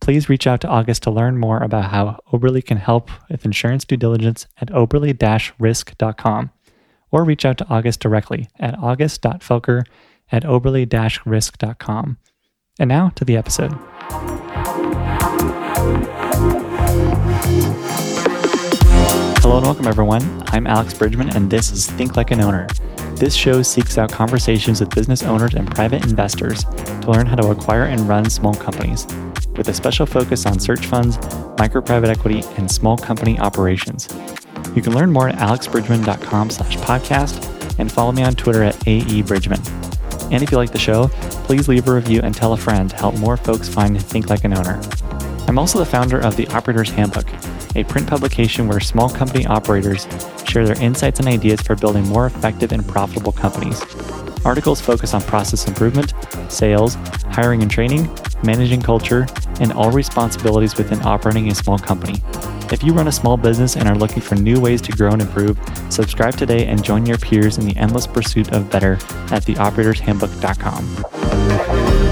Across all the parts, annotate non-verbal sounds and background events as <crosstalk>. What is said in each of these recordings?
please reach out to August to learn more about how Oberle can help with insurance due diligence at oberle-risk.com or reach out to August directly at august.felker at oberle-risk.com. And now to the episode. Hello and welcome, everyone. I'm Alex Bridgman, and this is Think Like an Owner. This show seeks out conversations with business owners and private investors to learn how to acquire and run small companies, with a special focus on search funds, micro private equity, and small company operations. You can learn more at alexbridgman.com slash podcast and follow me on Twitter at aebridgman. And if you like the show, please leave a review and tell a friend to help more folks find Think Like an Owner. I'm also the founder of the Operator's Handbook, a print publication where small company operators share their insights and ideas for building more effective and profitable companies. Articles focus on process improvement, sales, hiring and training, managing culture, and all responsibilities within operating a small company. If you run a small business and are looking for new ways to grow and improve, subscribe today and join your peers in the endless pursuit of better at theoperatorshandbook.com.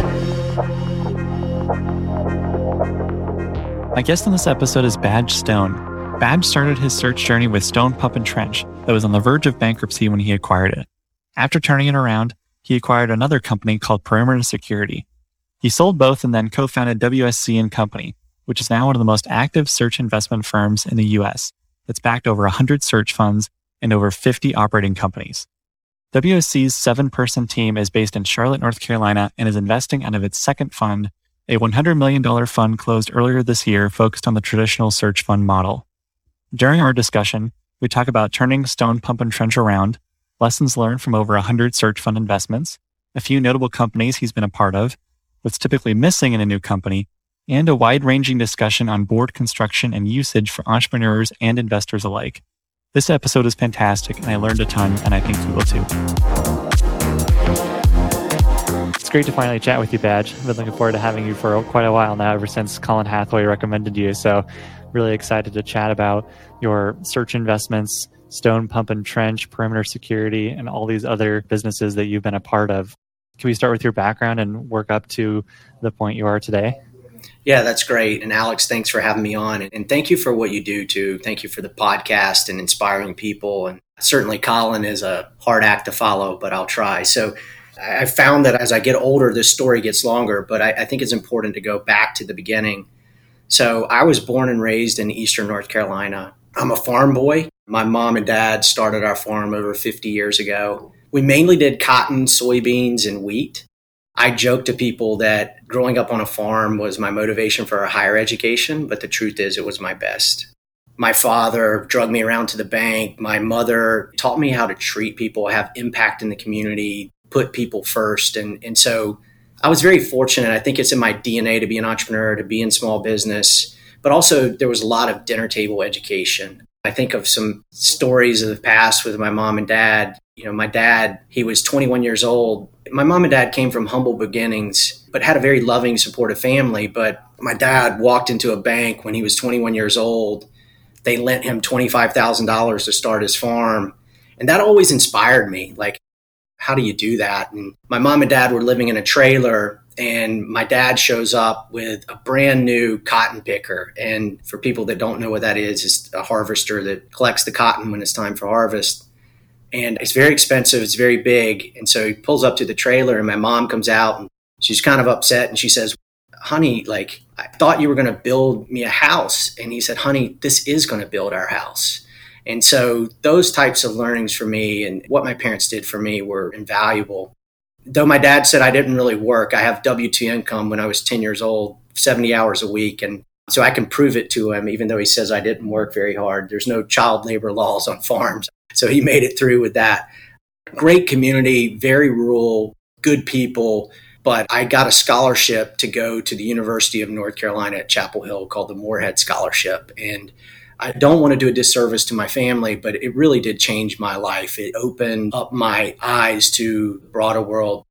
My guest on this episode is Badge Stone. Badge started his search journey with Stone Pump and Trench that was on the verge of bankruptcy when he acquired it. After turning it around, he acquired another company called Perimeter Security. He sold both and then co-founded WSC and Company, which is now one of the most active search investment firms in the US. It's backed over 100 search funds and over 50 operating companies. WSC's seven person team is based in Charlotte, North Carolina, and is investing out of its second fund a $100 million fund closed earlier this year focused on the traditional search fund model. During our discussion, we talk about turning Stone Pump and Trench around, lessons learned from over 100 search fund investments, a few notable companies he's been a part of, what's typically missing in a new company, and a wide ranging discussion on board construction and usage for entrepreneurs and investors alike. This episode is fantastic, and I learned a ton, and I think you will too. It's great to finally chat with you, Badge. I've been looking forward to having you for quite a while now, ever since Colin Hathaway recommended you. So, really excited to chat about your search investments, Stone Pump and Trench, Perimeter Security, and all these other businesses that you've been a part of. Can we start with your background and work up to the point you are today? Yeah, that's great. And Alex, thanks for having me on. And thank you for what you do too. Thank you for the podcast and inspiring people. And certainly Colin is a hard act to follow, but I'll try. So I found that as I get older, this story gets longer, but I, I, think it's important to go back to the beginning. So I was born and raised in Eastern North Carolina. I'm a farm boy. My mom and dad started our farm over 50 years ago. We mainly did cotton, soybeans, and wheat. I joke to people that growing up on a farm was my motivation for a higher education, but the truth is it was my best. My father drug me around to the bank. My mother taught me how to treat people, have impact in the community, put people first. And, and so I was very fortunate. I think it's in my DNA to be an entrepreneur, to be in small business, but also there was a lot of dinner table education. I think of some stories of the past with my mom and dad. You know, my dad, he was 21 years old. My mom and dad came from humble beginnings, but had a very loving, supportive family. But my dad walked into a bank when he was 21 years old. They lent him $25,000 to start his farm. And that always inspired me. Like, how do you do that? And my mom and dad were living in a trailer and my dad shows up with a brand new cotton picker. And for people that don't know what that is, it's a harvester that collects the cotton when it's time for harvest. And it's very expensive, it's very big. And so he pulls up to the trailer, and my mom comes out and she's kind of upset. And she says, Honey, like, I thought you were going to build me a house. And he said, Honey, this is going to build our house. And so those types of learnings for me and what my parents did for me were invaluable. Though my dad said I didn't really work, I have W 2 income when I was 10 years old, 70 hours a week. And so I can prove it to him, even though he says I didn't work very hard. There's no child labor laws on farms. So he made it through with that. Great community, very rural, good people. But I got a scholarship to go to the University of North Carolina at Chapel Hill called the Morehead Scholarship. And I don't want to do a disservice to my family, but it really did change my life. It opened up my eyes to the broader world.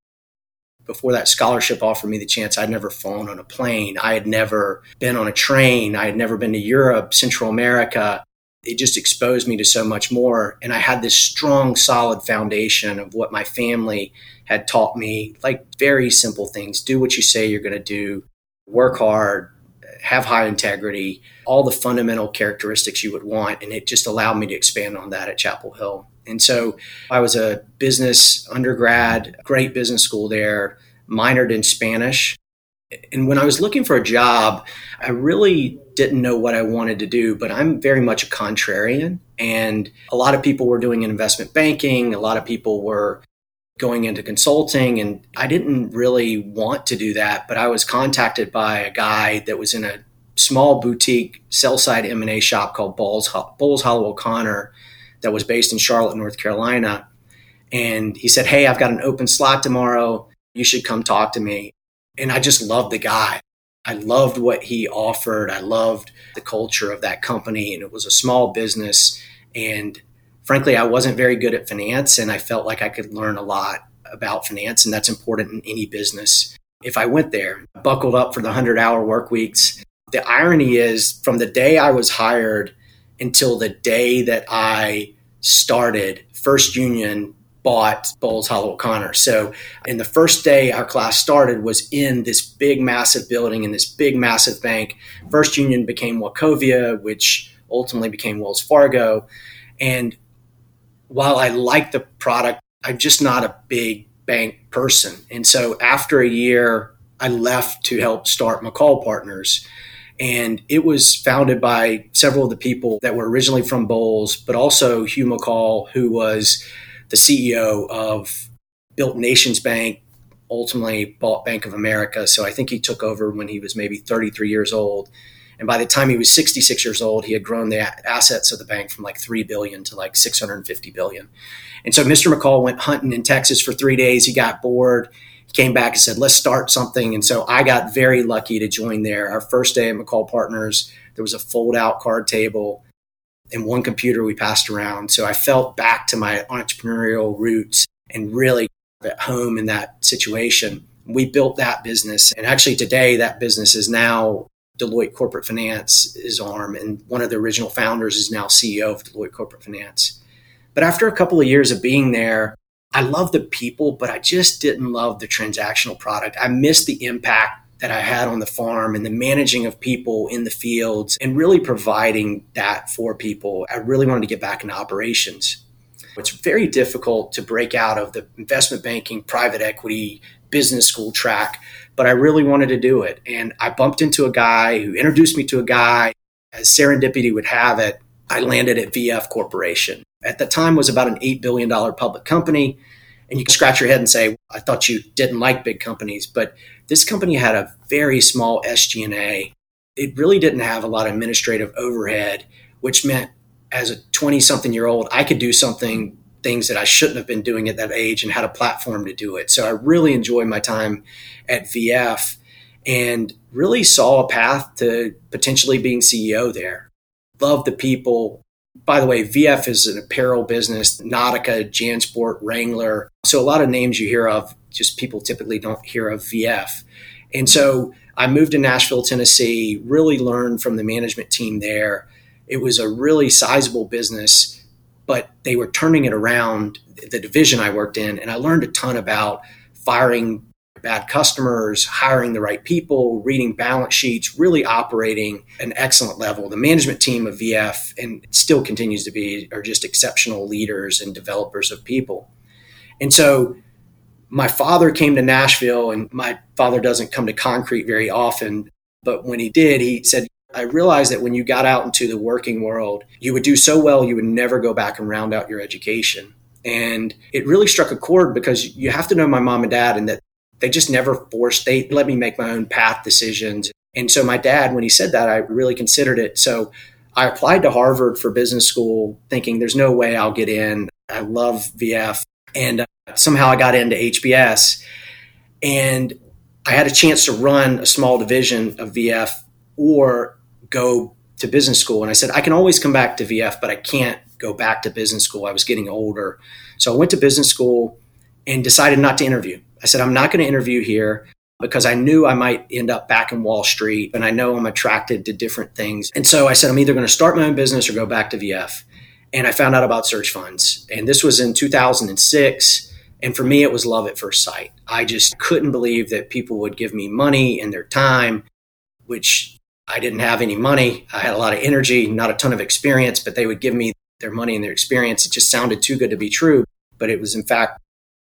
Before that scholarship offered me the chance, I'd never flown on a plane. I had never been on a train. I had never been to Europe, Central America. It just exposed me to so much more. And I had this strong, solid foundation of what my family had taught me, like very simple things do what you say you're going to do, work hard, have high integrity, all the fundamental characteristics you would want. And it just allowed me to expand on that at Chapel Hill. And so I was a business undergrad, great business school there, minored in Spanish. And when I was looking for a job, I really didn't know what I wanted to do, but I'm very much a contrarian. And a lot of people were doing investment banking, a lot of people were going into consulting and I didn't really want to do that, but I was contacted by a guy that was in a small boutique sell side M&A shop called Bowles, Bowles Hollowell Conner that was based in Charlotte, North Carolina. And he said, Hey, I've got an open slot tomorrow. You should come talk to me. And I just loved the guy. I loved what he offered. I loved the culture of that company. And it was a small business. And frankly, I wasn't very good at finance and I felt like I could learn a lot about finance, and that's important in any business. If I went there, buckled up for the 100 hour work weeks, the irony is from the day I was hired until the day that I started, First Union bought Bowles Hollowell Conner. So, in the first day our class started was in this big, massive building in this big, massive bank. First Union became Wachovia, which ultimately became Wells Fargo. And while I like the product, I'm just not a big bank person. And so after a year, I left to help start McCall Partners. And it was founded by several of the people that were originally from Bowles, but also Hugh McCall, who was the CEO of Built Nations Bank, ultimately bought Bank of America. So I think he took over when he was maybe 33 years old. And by the time he was 66 years old, he had grown the assets of the bank from like 3 billion to like 650 billion. And so Mr. McCall went hunting in Texas for three days. He got bored. He came back and said, let's start something. And so I got very lucky to join there. Our first day at McCall Partners, there was a fold out card table and one computer we passed around. So I felt back to my entrepreneurial roots and really at home in that situation. We built that business. And actually, today, that business is now Deloitte Corporate Finance's arm, and one of the original founders is now CEO of Deloitte Corporate Finance. But after a couple of years of being there, I love the people, but I just didn't love the transactional product. I missed the impact that I had on the farm and the managing of people in the fields and really providing that for people. I really wanted to get back into operations. It's very difficult to break out of the investment banking, private equity, business school track but I really wanted to do it. And I bumped into a guy who introduced me to a guy. As serendipity would have it, I landed at VF Corporation. At the time was about an $8 billion public company. And you can scratch your head and say, I thought you didn't like big companies, but this company had a very small SG&A. It really didn't have a lot of administrative overhead, which meant as a 20 something year old, I could do something things that I shouldn't have been doing at that age and had a platform to do it. So I really enjoyed my time at VF and really saw a path to potentially being CEO there. Love the people. By the way, VF is an apparel business, Nautica, Jansport, Wrangler. So a lot of names you hear of, just people typically don't hear of VF. And so I moved to Nashville, Tennessee, really learned from the management team there. It was a really sizable business, but they were turning it around, the division I worked in, and I learned a ton about firing bad customers, hiring the right people, reading balance sheets, really operating an excellent level. The management team of VF, and still continues to be, are just exceptional leaders and developers of people. And so my father came to Nashville, and my father doesn't come to concrete very often. But when he did, he said, I realized that when you got out into the working world, you would do so well, you would never go back and round out your education. And it really struck a chord because you have to know my mom and dad, and that they just never forced, they let me make my own path decisions. And so my dad, when he said that, I really considered it. So I applied to Harvard for business school, thinking there's no way I'll get in. I love VF. And uh, somehow I got into HBS. And I had a chance to run a small division of VF or go to business school. And I said, I can always come back to VF, but I can't go back to business school. I was getting older. So I went to business school and decided not to interview. I said, I'm not going to interview here because I knew I might end up back in Wall Street and I know I'm attracted to different things. And so I said, I'm either going to start my own business or go back to VF. And I found out about search funds. And this was in 2006. And for me, it was love at first sight. I just couldn't believe that people would give me money and their time, which I didn't have any money. I had a lot of energy, not a ton of experience, but they would give me their money and their experience. It just sounded too good to be true, but it was in fact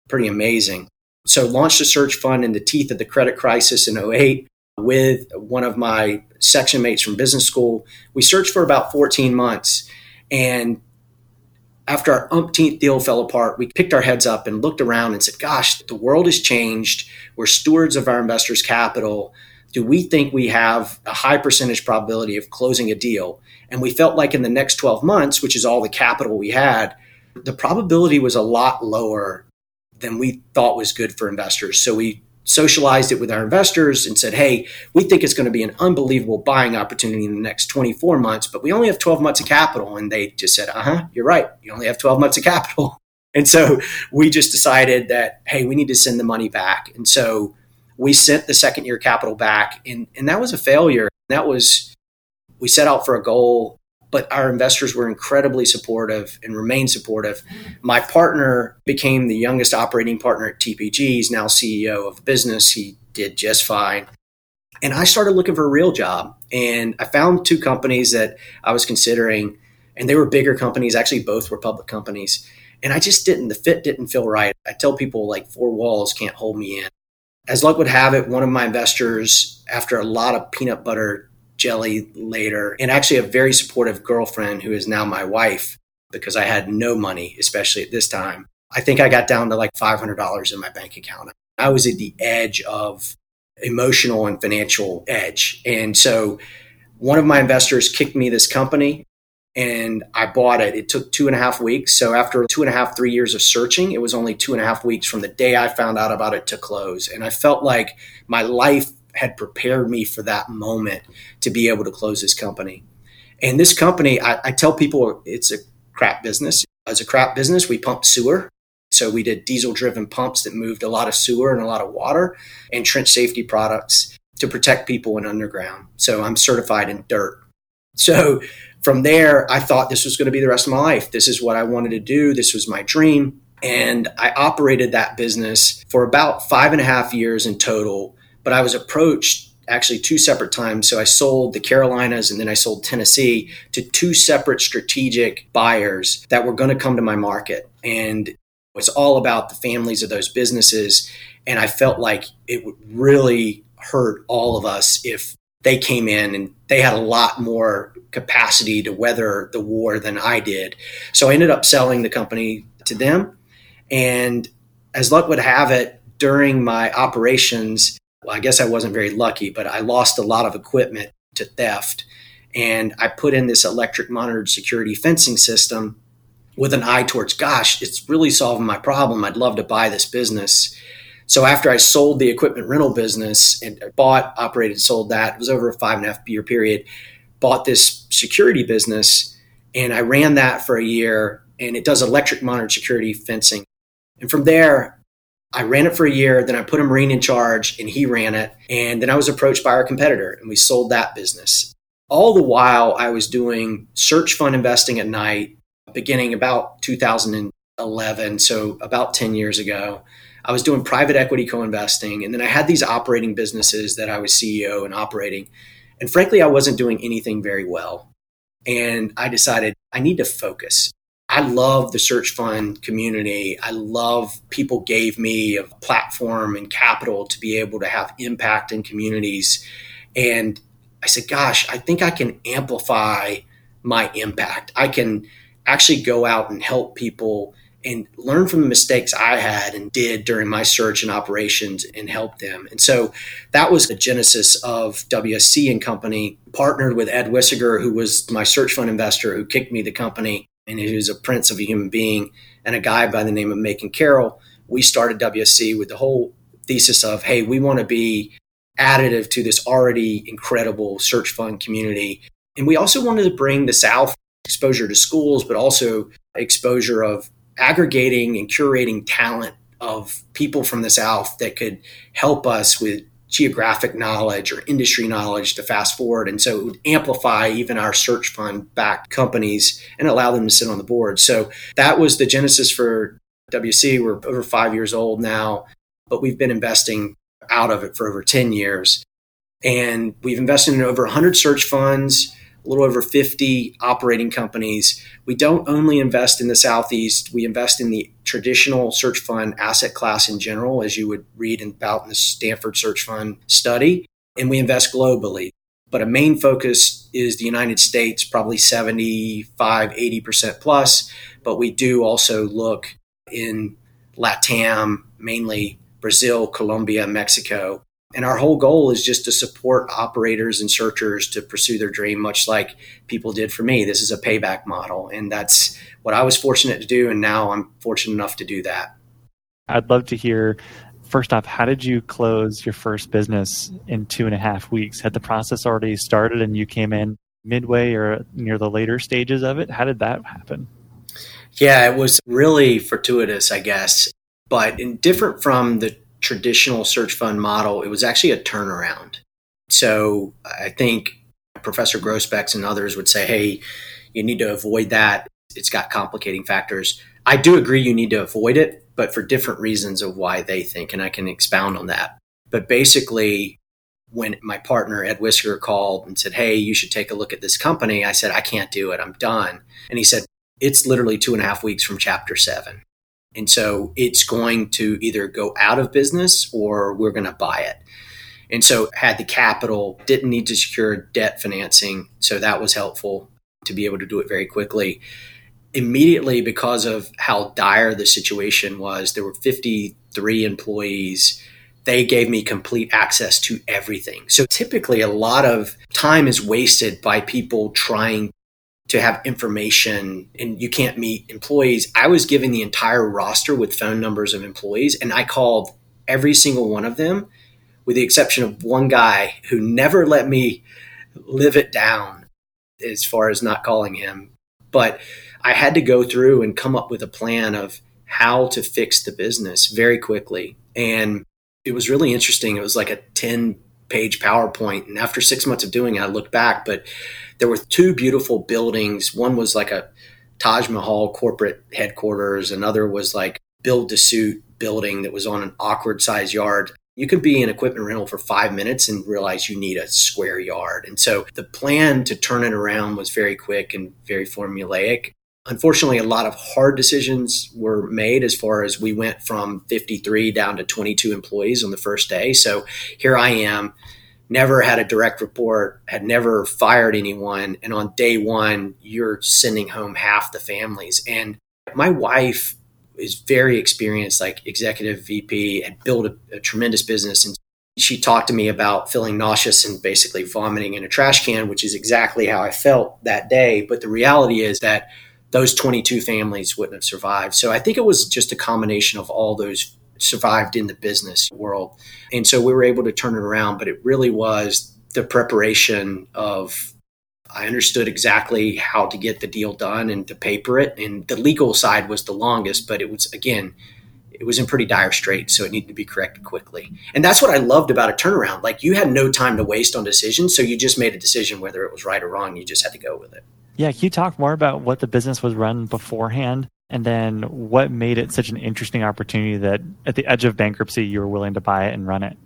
pretty amazing. So launched a search fund in the teeth of the credit crisis in 08 with one of my section mates from business school. We searched for about 14 months and after our umpteenth deal fell apart, we picked our heads up and looked around and said, Gosh, the world has changed. We're stewards of our investors' capital. Do we think we have a high percentage probability of closing a deal? And we felt like in the next 12 months, which is all the capital we had, the probability was a lot lower than we thought was good for investors. So we socialized it with our investors and said, hey, we think it's going to be an unbelievable buying opportunity in the next 24 months, but we only have 12 months of capital. And they just said, uh huh, you're right. You only have 12 months of capital. <laughs> And so we just decided that, hey, we need to send the money back. And so we sent the second year capital back. And, and that was a failure. That was, we set out for a goal but our investors were incredibly supportive and remain supportive. My partner became the youngest operating partner at TPG. He's now CEO of the business. He did just fine. And I started looking for a real job. And I found two companies that I was considering, and they were bigger companies. Actually, both were public companies. And I just didn't, the fit didn't feel right. I tell people like four walls can't hold me in. As luck would have it, one of my investors, after a lot of peanut butter jelly later, and actually a very supportive girlfriend who is now my wife because I had no money, especially at this time. I think I got down to like $500 in my bank account. I was at the edge of emotional and financial edge. And so one of my investors kicked me this company and I bought it. It took two and a half weeks. So after two and a half, three years of searching, it was only two and a half weeks from the day I found out about it to close. And I felt like my life had prepared me for that moment to be able to close this company. And this company, I, I tell people it's a crap business. As a crap business, we pump sewer. So we did diesel driven pumps that moved a lot of sewer and a lot of water and trench safety products to protect people in underground. So I'm certified in dirt. So from there, I thought this was going to be the rest of my life. This is what I wanted to do. This was my dream. And I operated that business for about five and a half years in total but I was approached actually two separate times. So I sold the Carolinas and then I sold Tennessee to two separate strategic buyers that were going to come to my market. And it's all about the families of those businesses. And I felt like it would really hurt all of us if they came in and they had a lot more capacity to weather the war than I did. So I ended up selling the company to them. And as luck would have it, during my operations, well, I guess I wasn't very lucky, but I lost a lot of equipment to theft. And I put in this electric monitored security fencing system with an eye towards, gosh, it's really solving my problem. I'd love to buy this business. So after I sold the equipment rental business and bought, operated, sold that, it was over a five and a half year period, bought this security business and I ran that for a year and it does electric monitored security fencing. And from there, I ran it for a year, then I put a Marine in charge and he ran it. And then I was approached by our competitor and we sold that business. All the while, I was doing search fund investing at night, beginning about 2011, so about 10 years ago. I was doing private equity co investing, and then I had these operating businesses that I was CEO and operating. And frankly, I wasn't doing anything very well. And I decided I need to focus. I love the search fund community. I love people gave me a platform and capital to be able to have impact in communities. And I said, gosh, I think I can amplify my impact. I can actually go out and help people and learn from the mistakes I had and did during my search and operations and help them. And so that was the genesis of WSC and Company, partnered with Ed Wissinger, who was my search fund investor who kicked me the company and he was a prince of a human being, and a guy by the name of Macon Carroll. We started WSC with the whole thesis of, hey, we want to be additive to this already incredible search fund community. And we also wanted to bring the South exposure to schools, but also exposure of aggregating and curating talent of people from the South that could help us with geographic knowledge or industry knowledge to fast forward. And so it would amplify even our search fund backed companies and allow them to sit on the board. So that was the genesis for WC. We're over five years old now, but we've been investing out of it for over 10 years. And we've invested in over 100 search funds a little over 50 operating companies. We don't only invest in the Southeast, we invest in the traditional search fund asset class in general, as you would read about in the Stanford Search Fund study, and we invest globally. But a main focus is the United States, probably 75, 80% plus. But we do also look in LATAM, mainly Brazil, Colombia, Mexico, and our whole goal is just to support operators and searchers to pursue their dream, much like people did for me. This is a payback model. And that's what I was fortunate to do. And now I'm fortunate enough to do that. I'd love to hear first off, how did you close your first business in two and a half weeks? Had the process already started and you came in midway or near the later stages of it? How did that happen? Yeah, it was really fortuitous, I guess, but in different from the traditional search fund model, it was actually a turnaround. So I think Professor Grousbeck and others would say, hey, you need to avoid that. It's got complicating factors. I do agree you need to avoid it, but for different reasons of why they think, and I can expound on that. But basically, when my partner Ed Wissinger called and said, Hey, you should take a look at this company, I said, I can't do it. I'm done. And he said, It's literally two and a half weeks from chapter seven. And so it's going to either go out of business or we're going to buy it. And so had the capital, didn't need to secure debt financing. So that was helpful to be able to do it very quickly. Immediately, because of how dire the situation was, there were 53 employees. They gave me complete access to everything. So typically, a lot of time is wasted by people trying to have information and you can't meet employees. I was given the entire roster with phone numbers of employees and I called every single one of them with the exception of one guy who never let me live it down as far as not calling him. But I had to go through and come up with a plan of how to fix the business very quickly. And it was really interesting. It was like a 10 page PowerPoint. And after six months of doing it, I looked back, but there were two beautiful buildings. One was like a Taj Mahal corporate headquarters. Another was like build to suit building that was on an awkward size yard. You could be in equipment rental for five minutes and realize you need a square yard. And so the plan to turn it around was very quick and very formulaic. Unfortunately, a lot of hard decisions were made as far as we went from 53 down to 22 employees on the first day. So here I am never had a direct report, had never fired anyone. And on day one, you're sending home half the families. And my wife is very experienced, like executive VP, and built a, a tremendous business. And she talked to me about feeling nauseous and basically vomiting in a trash can, which is exactly how I felt that day. But the reality is that those 22 families wouldn't have survived. So I think it was just a combination of all those survived in the business world. And so we were able to turn it around, but it really was the preparation of I understood exactly how to get the deal done and to paper it. And the legal side was the longest, but it was, again, it was in pretty dire straits. So it needed to be corrected quickly. And that's what I loved about a turnaround. Like you had no time to waste on decisions. So you just made a decision whether it was right or wrong. You just had to go with it. Yeah. Can you talk more about what the business was run beforehand? And then what made it such an interesting opportunity that at the edge of bankruptcy, you were willing to buy it and run it?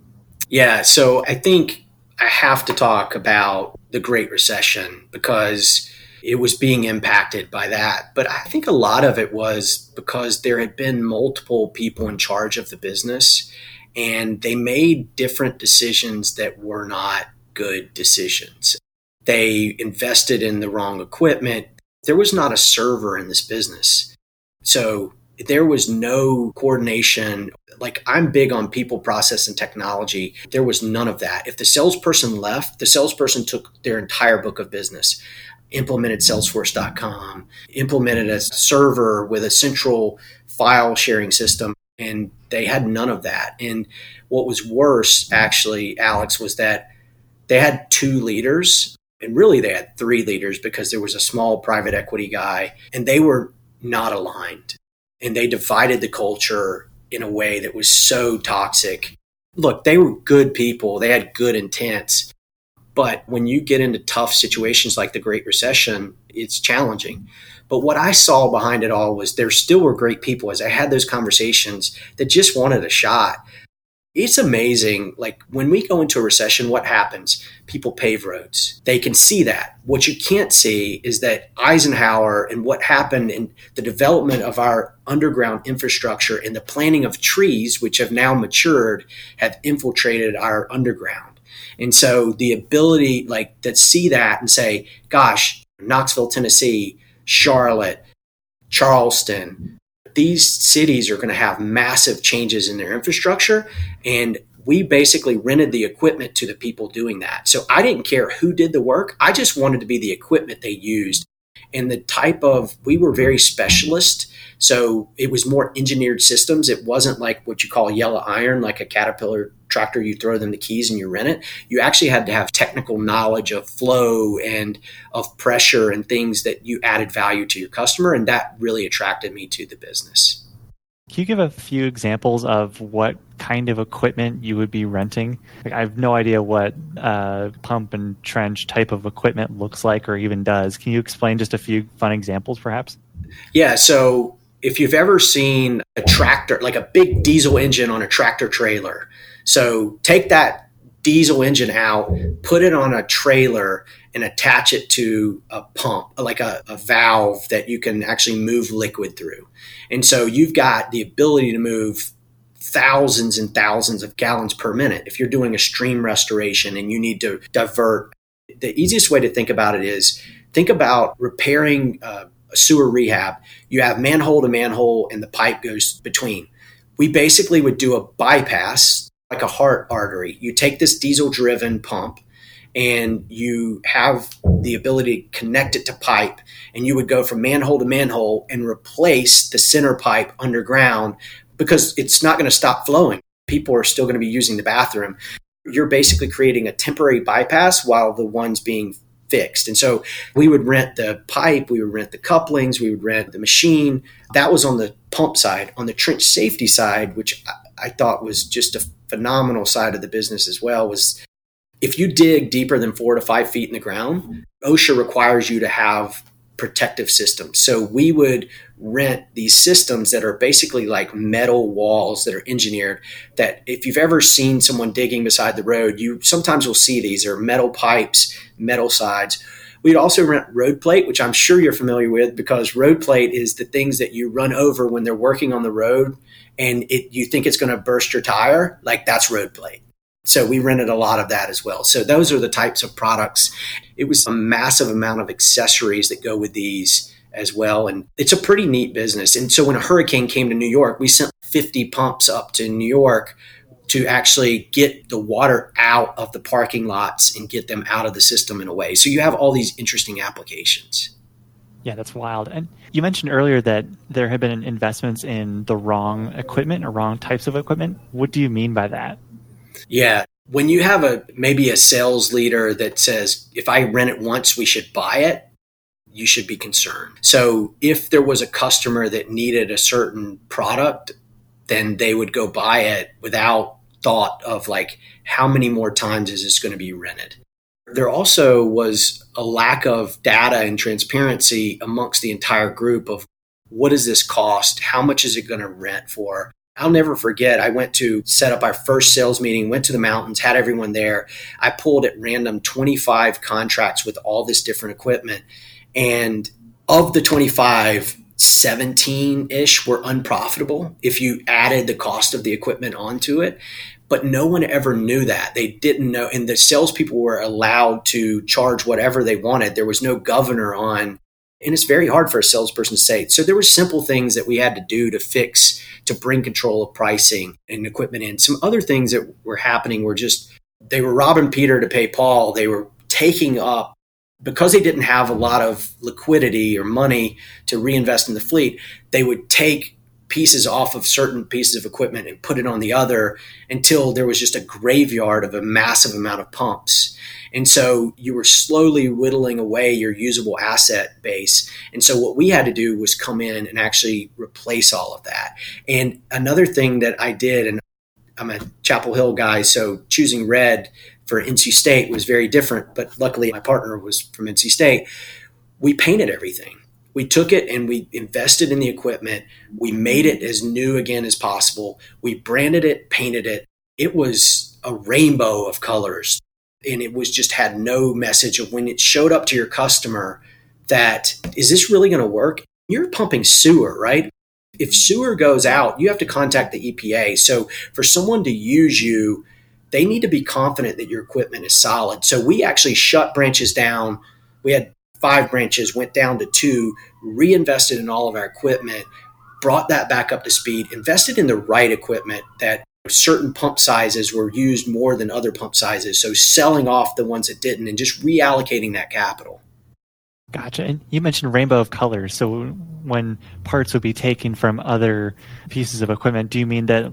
Yeah. So I think I have to talk about the Great Recession because it was being impacted by that. But I think a lot of it was because there had been multiple people in charge of the business and they made different decisions that were not good decisions. They invested in the wrong equipment. There was not a server in this business. So there was no coordination. Like I'm big on people, process, and technology. There was none of that. If the salesperson left, the salesperson took their entire book of business, implemented Salesforce.com, implemented a server with a central file sharing system, and they had none of that. And what was worse, actually, Alex, was that they had two leaders. And really, they had three leaders because there was a small private equity guy, and they were not aligned and they divided the culture in a way that was so toxic. Look, they were good people, they had good intents. But when you get into tough situations like the Great Recession, it's challenging. But what I saw behind it all was there still were great people as I had those conversations that just wanted a shot it's amazing. Like when we go into a recession, what happens? People pave roads. They can see that. What you can't see is that Eisenhower and what happened in the development of our underground infrastructure and the planting of trees, which have now matured, have infiltrated our underground. And so the ability, like, to see that and say, gosh, Knoxville, Tennessee, Charlotte, Charleston, these cities are going to have massive changes in their infrastructure and we basically rented the equipment to the people doing that. So I didn't care who did the work. I just wanted to be the equipment they used. And the type of, we were very specialist. So it was more engineered systems. It wasn't like what you call yellow iron, like a Caterpillar tractor, you throw them the keys and you rent it. You actually had to have technical knowledge of flow and of pressure and things that you added value to your customer. And that really attracted me to the business. Can you give a few examples of what kind of equipment you would be renting? Like, I have no idea what uh, pump and trench type of equipment looks like or even does. Can you explain just a few fun examples, perhaps? Yeah. So, if you've ever seen a tractor, like a big diesel engine on a tractor trailer, so take that diesel engine out, put it on a trailer, and attach it to a pump, like a, a, valve that you can actually move liquid through. And so you've got the ability to move thousands and thousands of gallons per minute. If you're doing a stream restoration and you need to divert, the easiest way to think about it is think about repairing uh, a sewer rehab. You have manhole to manhole and the pipe goes between. We basically would do a bypass like a heart artery. You take this diesel driven pump and you have the ability to connect it to pipe and you would go from manhole to manhole and replace the center pipe underground because it's not going to stop flowing. People are still going to be using the bathroom. You're basically creating a temporary bypass while the one's being fixed. And so we would rent the pipe, we would rent the couplings, we would rent the machine. That was on the pump side. On the trench safety side, which I thought was just a phenomenal side of the business as well, was if you dig deeper than four to five feet in the ground, OSHA requires you to have protective systems. So we would rent these systems that are basically like metal walls that are engineered that if you've ever seen someone digging beside the road, you sometimes will see these are metal pipes, metal sides. We'd also rent road plate, which I'm sure you're familiar with because road plate is the things that you run over when they're working on the road and it, you think it's going to burst your tire. Like that's road plate. So we rented a lot of that as well. So those are the types of products. It was a massive amount of accessories that go with these as well. And it's a pretty neat business. And so when a hurricane came to New York, we sent 50 pumps up to New York to actually get the water out of the parking lots and get them out of the system in a way. So you have all these interesting applications. Yeah, that's wild. And you mentioned earlier that there have been investments in the wrong equipment or wrong types of equipment. What do you mean by that? Yeah. When you have a maybe a sales leader that says, if I rent it once, we should buy it, you should be concerned. So if there was a customer that needed a certain product, then they would go buy it without thought of like, how many more times is this going to be rented? There also was a lack of data and transparency amongst the entire group of what does this cost? How much is it going to rent for? I'll never forget. I went to set up our first sales meeting, went to the mountains, had everyone there. I pulled at random 25 contracts with all this different equipment. And of the 25, 17 ish were unprofitable if you added the cost of the equipment onto it. But no one ever knew that. They didn't know. And the salespeople were allowed to charge whatever they wanted. There was no governor on. And it's very hard for a salesperson to say. So there were simple things that we had to do to fix to bring control of pricing and equipment in. Some other things that were happening were just they were robbing Peter to pay Paul. They were taking up because they didn't have a lot of liquidity or money to reinvest in the fleet, they would take pieces off of certain pieces of equipment and put it on the other until there was just a graveyard of a massive amount of pumps. And so you were slowly whittling away your usable asset base. And so what we had to do was come in and actually replace all of that. And another thing that I did, and I'm a Chapel Hill guy, so choosing red for NC State was very different. But luckily, my partner was from NC State. We painted everything. We took it and we invested in the equipment. We made it as new again as possible. We branded it, painted it. It was a rainbow of colors. And it was just had no message of when it showed up to your customer that is this really going to work? You're pumping sewer, right? If sewer goes out, you have to contact the EPA. So for someone to use you they need to be confident that your equipment is solid. So we actually shut branches down. We had five branches, went down to two, reinvested in all of our equipment, brought that back up to speed, invested in the right equipment that certain pump sizes were used more than other pump sizes. So selling off the ones that didn't and just reallocating that capital. Gotcha. And you mentioned rainbow of colors. So when parts would be taken from other pieces of equipment, do you mean that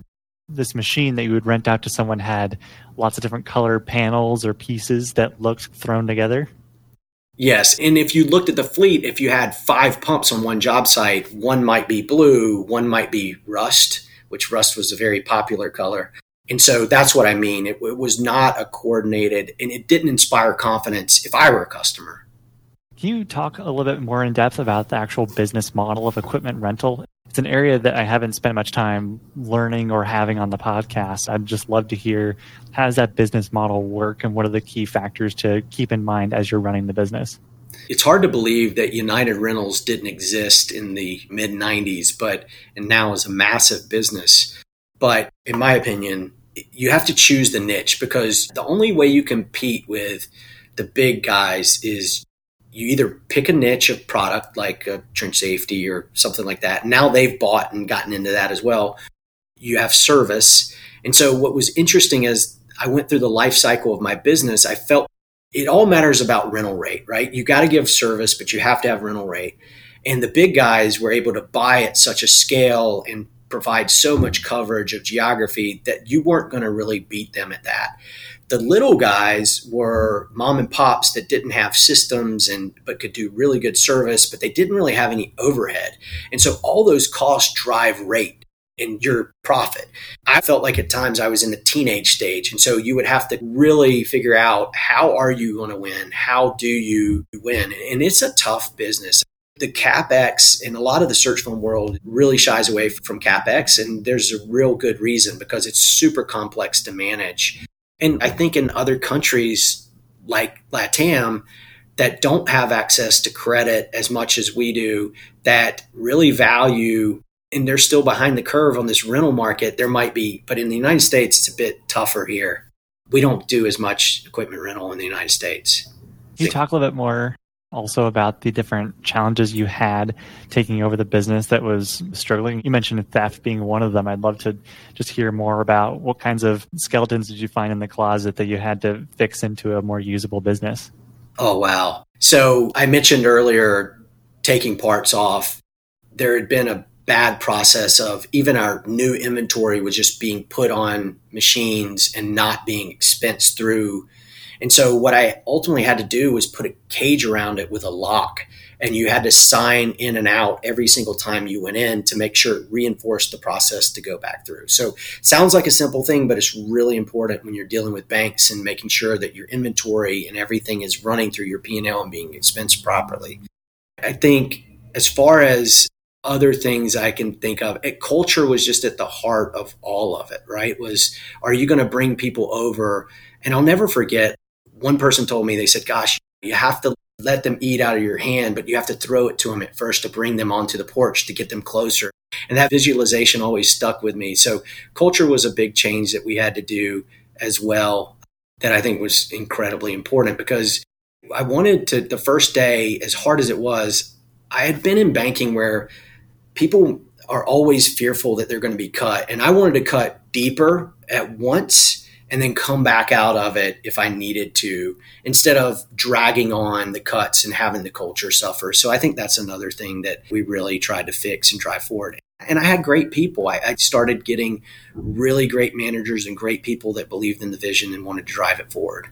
this machine that you would rent out to someone had lots of different color panels or pieces that looked thrown together? Yes. And if you looked at the fleet, if you had five pumps on one job site, one might be blue, one might be rust, which rust was a very popular color. And so that's what I mean. It, it was not a coordinated and it didn't inspire confidence if I were a customer. Can you talk a little bit more in depth about the actual business model of equipment rental? It's an area that I haven't spent much time learning or having on the podcast. I'd just love to hear how does that business model work and what are the key factors to keep in mind as you're running the business? It's hard to believe that United Rentals didn't exist in the mid 90s, but and now is a massive business. But in my opinion, you have to choose the niche because the only way you compete with the big guys is you either pick a niche of product like trench safety or something like that. Now they've bought and gotten into that as well. You have service. And so what was interesting as I went through the life cycle of my business, I felt it all matters about rental rate, right? You got to give service, but you have to have rental rate. And the big guys were able to buy at such a scale and provide so much coverage of geography that you weren't going to really beat them at that the little guys were mom and pops that didn't have systems and but could do really good service but they didn't really have any overhead. And so all those costs drive rate and your profit. I felt like at times i was in the teenage stage and so you would have to really figure out how are you going to win? How do you win? And it's a tough business. The capex in a lot of the search fund world really shies away from capex and there's a real good reason because it's super complex to manage and I think in other countries like LATAM that don't have access to credit as much as we do, that really value and they're still behind the curve on this rental market, there might be, but in the United States, it's a bit tougher here. We don't do as much equipment rental in the United States. Can you talk a little bit more also about the different challenges you had taking over the business that was struggling. You mentioned theft being one of them. I'd love to just hear more about what kinds of skeletons did you find in the closet that you had to fix into a more usable business? Oh, wow. So I mentioned earlier taking parts off, there had been a bad process of even our new inventory was just being put on machines and not being expensed through. And so what I ultimately had to do was put a cage around it with a lock and you had to sign in and out every single time you went in to make sure it reinforced the process to go back through. So sounds like a simple thing, but it's really important when you're dealing with banks and making sure that your inventory and everything is running through your P&L and being expensed properly. I think as far as other things I can think of, it, culture was just at the heart of all of it, right? Was are you going to bring people over? And I'll never forget one person told me, they said, gosh, you have to let them eat out of your hand, but you have to throw it to them at first to bring them onto the porch to get them closer. And that visualization always stuck with me. So culture was a big change that we had to do as well that I think was incredibly important because I wanted to the first day as hard as it was, I had been in banking where people are always fearful that they're going to be cut and I wanted to cut deeper at once and then come back out of it if I needed to, instead of dragging on the cuts and having the culture suffer. So I think that's another thing that we really tried to fix and drive forward. And I had great people. I, I started getting really great managers and great people that believed in the vision and wanted to drive it forward.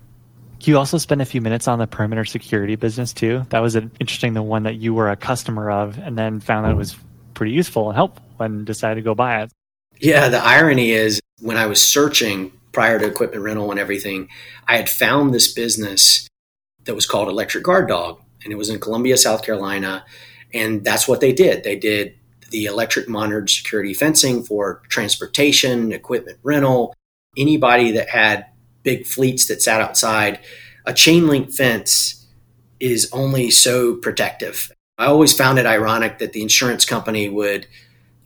You also spent a few minutes on the perimeter security business too. That was interesting, the one that you were a customer of and then found that it was pretty useful and helpful and decided to go buy it. Yeah, the irony is when I was searching prior to equipment rental and everything, I had found this business that was called Electric Guard Dog, and it was in Columbia, South Carolina. And that's what they did. They did the electric monitored security fencing for transportation, equipment rental, anybody that had big fleets that sat outside. A chain link fence is only so protective. I always found it ironic that the insurance company would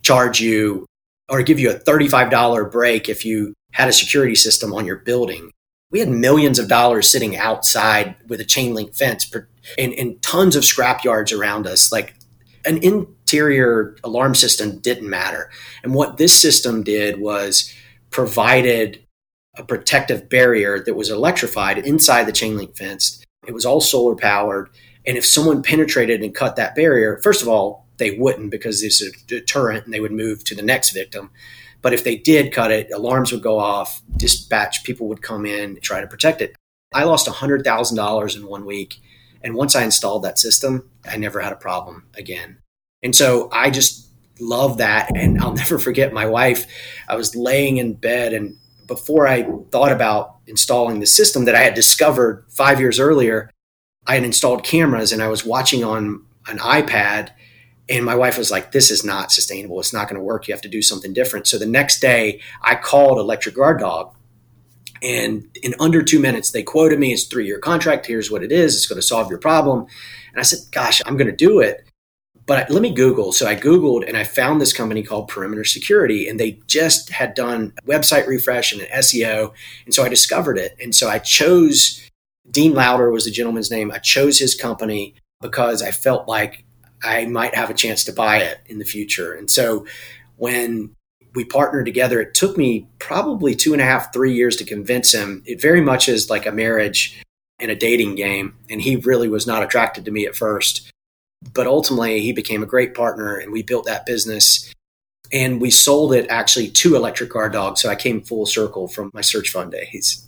charge you or give you a $35 break if you had a security system on your building. We had millions of dollars sitting outside with a chain link fence and, and tons of scrap yards around us. Like an interior alarm system didn't matter. And what this system did was provided a protective barrier that was electrified inside the chain link fence. It was all solar powered. And if someone penetrated and cut that barrier, first of all, they wouldn't because it's a deterrent and they would move to the next victim. But if they did cut it, alarms would go off, dispatch people would come in, try to protect it. I lost $100,000 in one week. And once I installed that system, I never had a problem again. And so I just love that. And I'll <laughs> never forget my wife. I was laying in bed, and before I thought about installing the system that I had discovered five years earlier, I had installed cameras and I was watching on an iPad and my wife was like, this is not sustainable. It's not going to work. You have to do something different. So the next day, I called Electric Guard Dog. And in under two minutes, they quoted me, it's three year contract. Here's what it is. It's going to solve your problem. And I said, gosh, I'm going to do it. But let me Google. So I Googled and I found this company called Perimeter Security, and they just had done website refresh and an SEO. And so I discovered it. And so I chose Dean Louder was the gentleman's name. I chose his company because I felt like I might have a chance to buy it in the future. And so when we partnered together, it took me probably two and a half, three years to convince him. It very much is like a marriage and a dating game. And he really was not attracted to me at first. But ultimately, he became a great partner and we built that business. And we sold it actually to Electric Guard Dog. So I came full circle from my search fund days.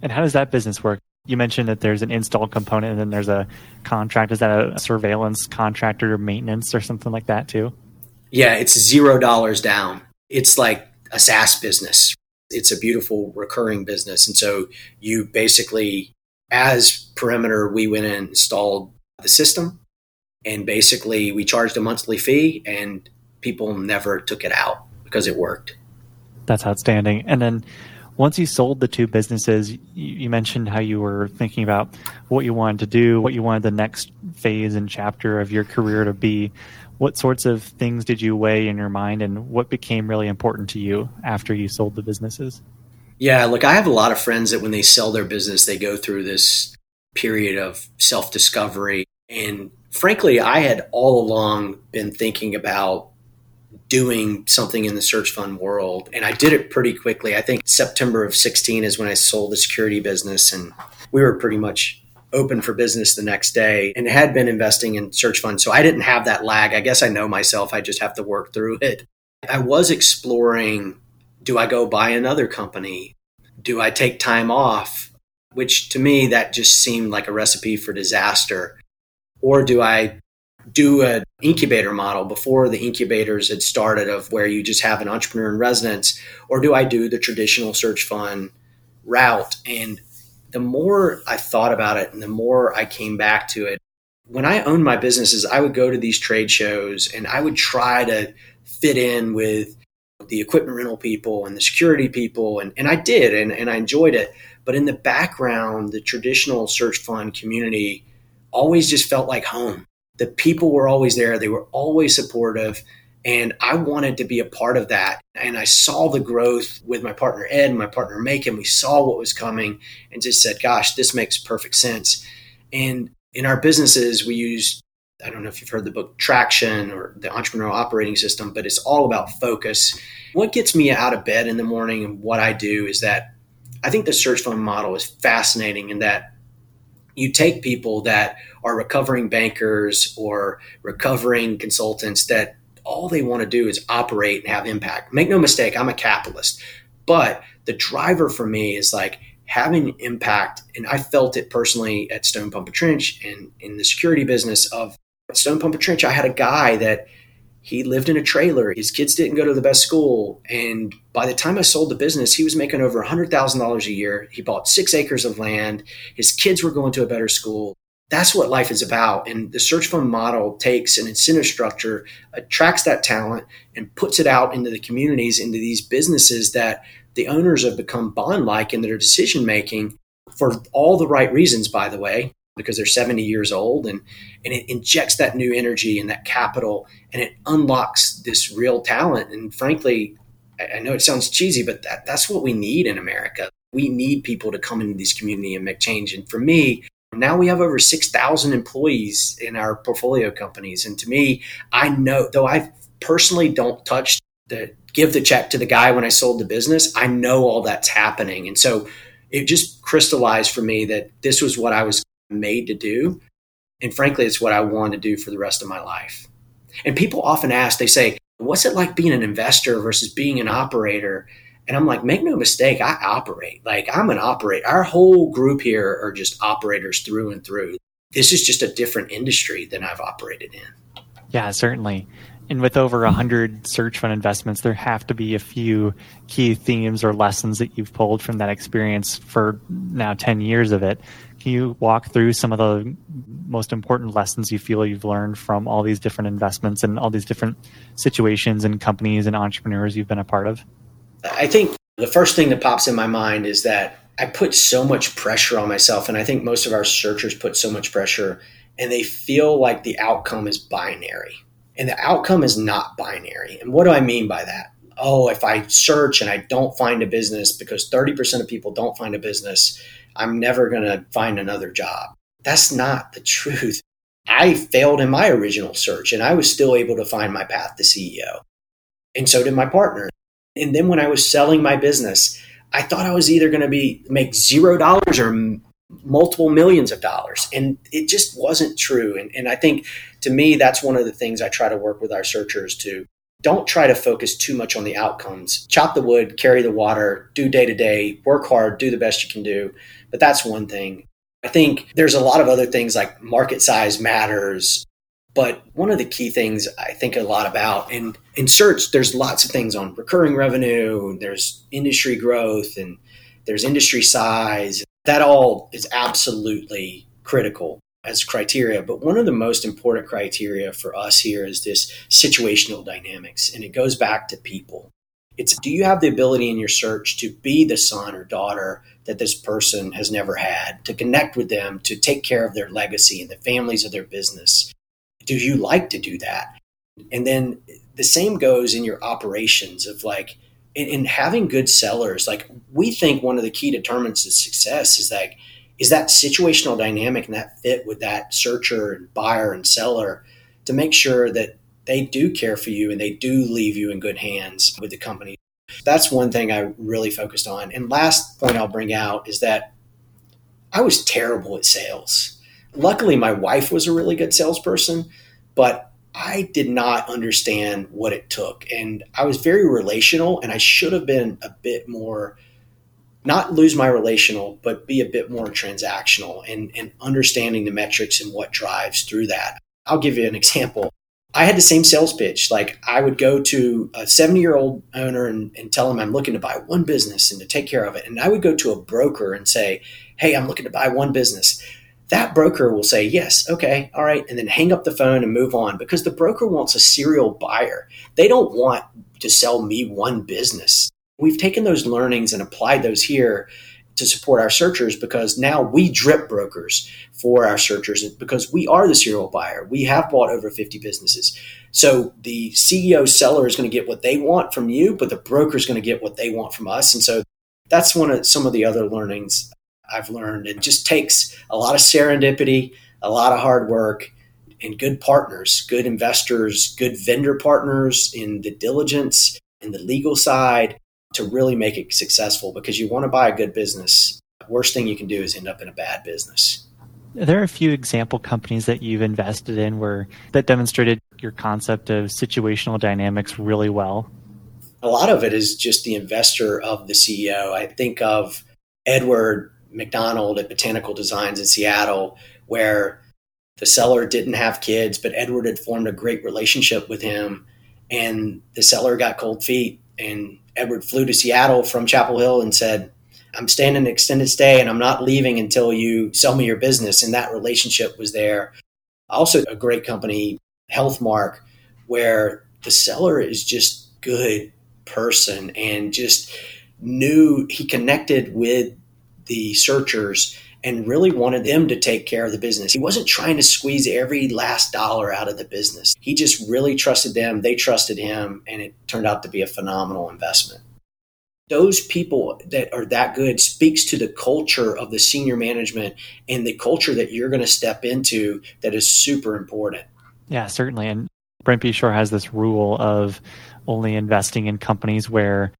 And how does that business work? You mentioned that there's an install component and then there's a contract. Is that a surveillance contractor or maintenance or something like that too? Yeah, it's zero dollars down. It's like a SaaS business. It's a beautiful recurring business. And so you basically, as Perimeter, we went and installed the system and basically we charged a monthly fee and people never took it out because it worked. That's outstanding. And then once you sold the two businesses, you, mentioned how you were thinking about what you wanted to do, what you wanted the next phase and chapter of your career to be. What sorts of things did you weigh in your mind, and what became really important to you after you sold the businesses? Yeah, look, I have a lot of friends that when they sell their business, they go through this period of self discovery. And frankly, I had all along been thinking about doing something in the search fund world. And I did it pretty quickly. I think September of 16 is when I sold the security business and we were pretty much open for business the next day and had been investing in search funds. So I didn't have that lag. I guess I know myself. I just have to work through it. I was exploring do I go buy another company? Do I take time off? Which to me, that just seemed like a recipe for disaster. Or do I do an incubator model before the incubators had started of where you just have an entrepreneur in residence? Or do I do the traditional search fund route? And the more I thought about it and the more I came back to it, when I owned my businesses, I would go to these trade shows and I would try to fit in with the equipment rental people and the security people. And, and I did, and, and I enjoyed it. But in the background, the traditional search fund community always just felt like home. The people were always there, they were always supportive. And I wanted to be a part of that. And I saw the growth with my partner Ed and my partner Macon. We saw what was coming and just said, gosh, this makes perfect sense. And in our businesses, we use, I don't know if you've heard the book Traction or the Entrepreneurial Operating System, but it's all about focus. What gets me out of bed in the morning and what I do is that I think the search fund model is fascinating in that you take people that are recovering bankers or recovering consultants that all they want to do is operate and have impact. Make no mistake, I'm a capitalist. But the driver for me is like having impact. And I felt it personally at Stone Pump and Trench and in the security business of Stone Pump and Trench. I had a guy that he lived in a trailer. His kids didn't go to the best school. And by the time I sold the business, he was making over $100,000 a year. He bought six acres of land. His kids were going to a better school. That's what life is about. And the search fund model takes an incentive structure, attracts that talent, and puts it out into the communities, into these businesses that the owners have become bond like in their decision making for all the right reasons, by the way, because they're 70 years old and, and it injects that new energy and that capital and it unlocks this real talent. And frankly, I know it sounds cheesy, but that, that's what we need in America. We need people to come into this community and make change. And for me, now we have over 6,000 employees in our portfolio companies. And to me, I know, though I personally don't touch the give the check to the guy when I sold the business, I know all that's happening. And so it just crystallized for me that this was what I was made to do. And frankly, it's what I want to do for the rest of my life. And people often ask, they say, What's it like being an investor versus being an operator? And I'm like, make no mistake, I operate. Like I'm an operator. Our whole group here are just operators through and through. This is just a different industry than I've operated in. Yeah, certainly. And with over 100 search fund investments, there have to be a few key themes or lessons that you've pulled from that experience for now 10 years of it. Can you walk through some of the most important lessons you feel you've learned from all these different investments and all these different situations and companies and entrepreneurs you've been a part of? I think the first thing that pops in my mind is that I put so much pressure on myself, and I think most of our searchers put so much pressure, and they feel like the outcome is binary. And the outcome is not binary. And what do I mean by that? Oh, if I search and I don't find a business because 30% of people don't find a business, I'm never going to find another job. That's not the truth. I failed in my original search and I was still able to find my path to CEO. And so did my partner. And then when I was selling my business, I thought I was either going to be make zero dollars or multiple millions of dollars, and it just wasn't true. And, and I think to me, that's one of the things I try to work with our searchers to don't try to focus too much on the outcomes. Chop the wood, carry the water, do day to day, work hard, do the best you can do. But that's one thing. I think there's a lot of other things like market size matters, but one of the key things I think a lot about in, in search, there's lots of things on recurring revenue, there's industry growth, and there's industry size. That all is absolutely critical as criteria. But one of the most important criteria for us here is this situational dynamics, and it goes back to people. It's do you have the ability in your search to be the son or daughter that this person has never had, to connect with them, to take care of their legacy and the families of their business? do you like to do that? And then the same goes in your operations of like, in, in, having good sellers, like we think one of the key determinants of success is like, is that situational dynamic and that fit with that searcher and buyer and seller to make sure that they do care for you and they do leave you in good hands with the company. That's one thing I really focused on. And last point I'll bring out is that I was terrible at sales. Luckily, my wife was a really good salesperson, but I did not understand what it took. And I was very relational, and I should have been a bit more, not lose my relational, but be a bit more transactional and, and understanding the metrics and what drives through that. I'll give you an example. I had the same sales pitch. Like I would go to a 70 year old owner and, and, tell him I'm looking to buy one business and to take care of it. And I would go to a broker and say, Hey, I'm looking to buy one business. That broker will say, Yes, okay, all right. And then hang up the phone and move on because the broker wants a serial buyer. They don't want to sell me one business. We've taken those learnings and applied those here to support our searchers because now we drip brokers for our searchers because we are the serial buyer. We have bought over 50 businesses. So the CEO seller is going to get what they want from you, but the broker is going to get what they want from us. And so that's one of some of the other learnings I've learned. It just takes a lot of serendipity, a lot of hard work, and good partners, good investors, good vendor partners in the diligence, in the legal side, to really make it successful because you want to buy a good business. The worst thing you can do is end up in a bad business. There are a few example companies that you've invested in where that demonstrated your concept of situational dynamics really well. A lot of it is just the investor of the CEO. I think of Edward McDonald at Botanical Designs in Seattle, where the seller didn't have kids, but Edward had formed a great relationship with him, and the seller got cold feet and Edward flew to Seattle from Chapel Hill and said, I'm staying an extended stay and I'm not leaving until you sell me your business. And that relationship was there. Also, a great company, Healthmark, where the seller is just good person and just knew he connected with the searchers and really wanted them to take care of the business. He wasn't trying to squeeze every last dollar out of the business. He just really trusted them, they trusted him, and it turned out to be a phenomenal investment. Those people that are that good speaks to the culture of the senior management and the culture that you're going to step into that is super important. Yeah, certainly. And Brent Beshore has this rule of only investing in companies where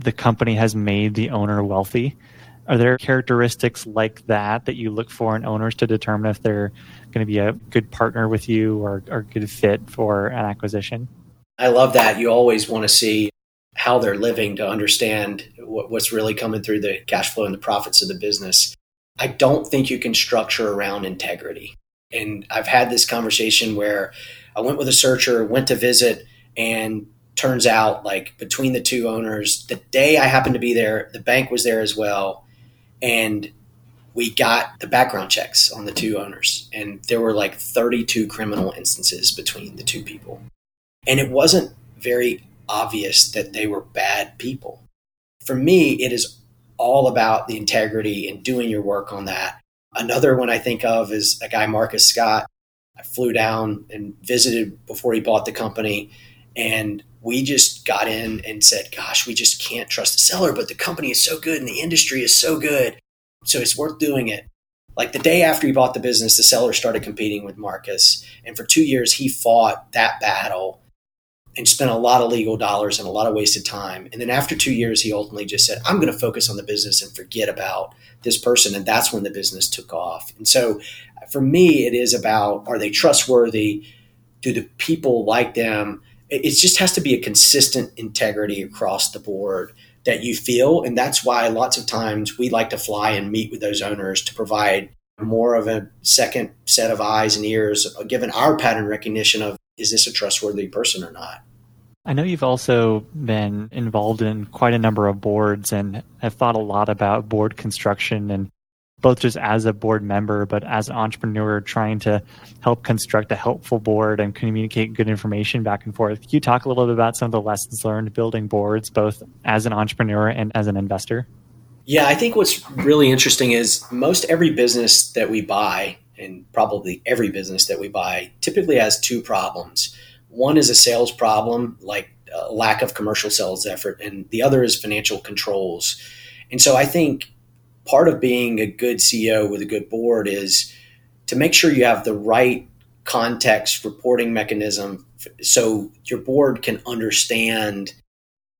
the company has made the owner wealthy are there characteristics like that that you look for in owners to determine if they're going to be a good partner with you or, a good fit for an acquisition? I love that. You always want to see how they're living to understand what, what's really coming through the cash flow and the profits of the business. I don't think you can structure around integrity. And I've had this conversation where I went with a searcher, went to visit, and turns out like between the two owners, the day I happened to be there, the bank was there as well and we got the background checks on the two owners. And there were like 32 criminal instances between the two people. And it wasn't very obvious that they were bad people. For me it is all about the integrity and doing your work on that. Another one i think of is a guy marcus scott. I flew down and visited before he bought the company and we just got in and said, gosh, we just can't trust the seller, but the company is so good and the industry is so good. So it's worth doing it. Like the day after he bought the business, the seller started competing with Marcus. And for two years, he fought that battle and spent a lot of legal dollars and a lot of wasted time. And then after two years, he ultimately just said, I'm going to focus on the business and forget about this person. And that's when the business took off. And so for me, it is about are they trustworthy? Do the people like them? It just has to be a consistent integrity across the board that you feel. And that's why lots of times we like to fly and meet with those owners to provide more of a second set of eyes and ears, uh, given our pattern recognition of is this a trustworthy person or not. I know you've also been involved in quite a number of boards and have thought a lot about board construction and both just as a board member, but as an entrepreneur trying to help construct a helpful board and communicate good information back and forth. Can you talk a little bit about some of the lessons learned building boards, both as an entrepreneur and as an investor? Yeah, I think what's really interesting is most every business that we buy, and probably every business that we buy, typically has two problems. One is a sales problem, like lack of commercial sales effort, and the other is financial controls. And so I think part of being a good CEO with a good board is to make sure you have the right context reporting mechanism so your board can understand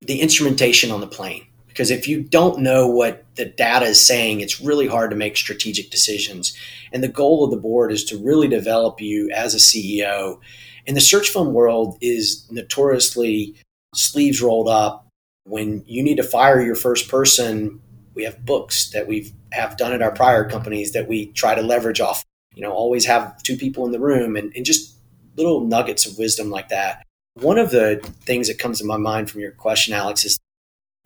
the instrumentation on the plane because if you don't know what the data is saying, it's really hard to make strategic decisions. And the goal of the board is to really develop you as a CEO. And the search fund world is notoriously sleeves rolled up. When you need to fire your first person, we have books that we have have done at our prior companies that we try to leverage off. You know, always have two people in the room and, and just little nuggets of wisdom like that. One of the things that comes to my mind from your question, Alex, is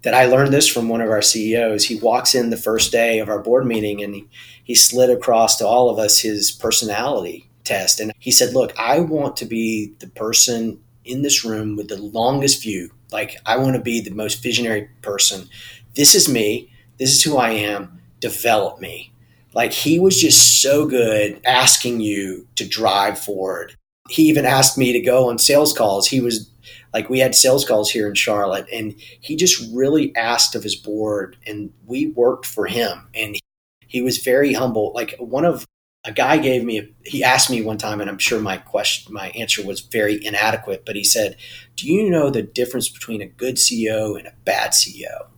that I learned this from one of our CEOs. He walks in the first day of our board meeting and he, he slid across to all of us his personality test. And he said, Look, I want to be the person in this room with the longest view. Like, I want to be the most visionary person. This is me. This is who I am. Develop me. Like, he was just so good asking you to drive forward. He even asked me to go on sales calls. He was like we had sales calls here in Charlotte and he just really asked of his board and we worked for him and he was very humble. Like one of a guy gave me he asked me one time and I'm sure my question my answer was very inadequate, but he said, "Do you know the difference between a good CEO and a bad CEO?"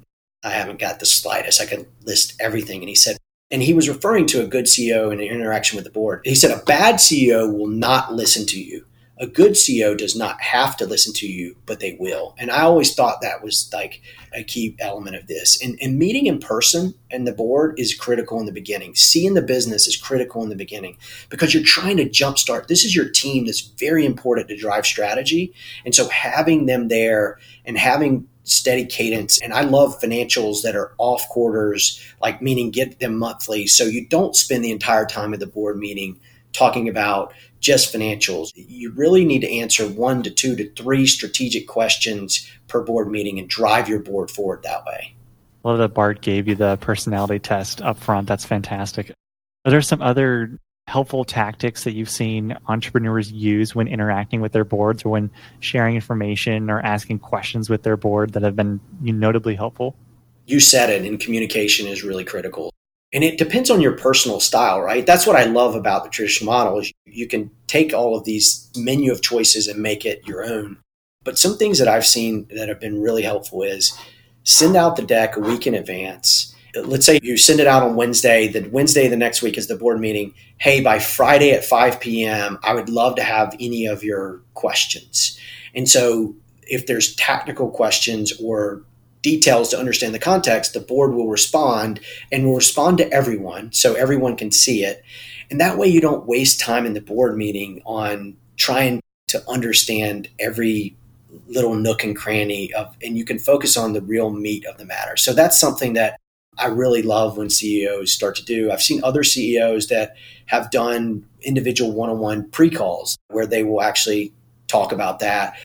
I haven't got the slightest. I could list everything and he said and he was referring to a good CEO in an interaction with the board. He said a bad CEO will not listen to you a good CEO does not have to listen to you, but they will. And I always thought that was like a key element of this. And, and, meeting in person and the board is critical in the beginning. Seeing the business is critical in the beginning because you're trying to jumpstart. This is your team that's very important to drive strategy. And so having them there and having steady cadence. And I love financials that are off quarters, like meaning get them monthly. So you don't spend the entire time of the board meeting talking about just financials. You really need to answer one to two to three strategic questions per board meeting and drive your board forward that way. Love that Bart gave you the personality test up front. That's fantastic. Are there some other helpful tactics that you've seen entrepreneurs use when interacting with their boards or when sharing information or asking questions with their board that have been notably helpful? You said it, and communication is really critical. And it depends on your personal style right? That's what i love about the traditional model is you can take all of these menu of choices and make it your own. But some things that i've seen that have been really helpful is send out the deck a week in advance let's say you send it out on wednesday the wednesday the next week is the board meeting hey by friday at 5 p.m i would love to have any of your questions and so if there's technical questions or details to understand the context, the board will respond and will respond to everyone so everyone can see it. And that way you don't waste time in the board meeting on trying to understand every little nook and cranny of and you can focus on the real meat of the matter. So that's something that I really love when CEOs start to do. I've seen other CEOs that have done individual one-on-one pre-calls where they will actually talk about that.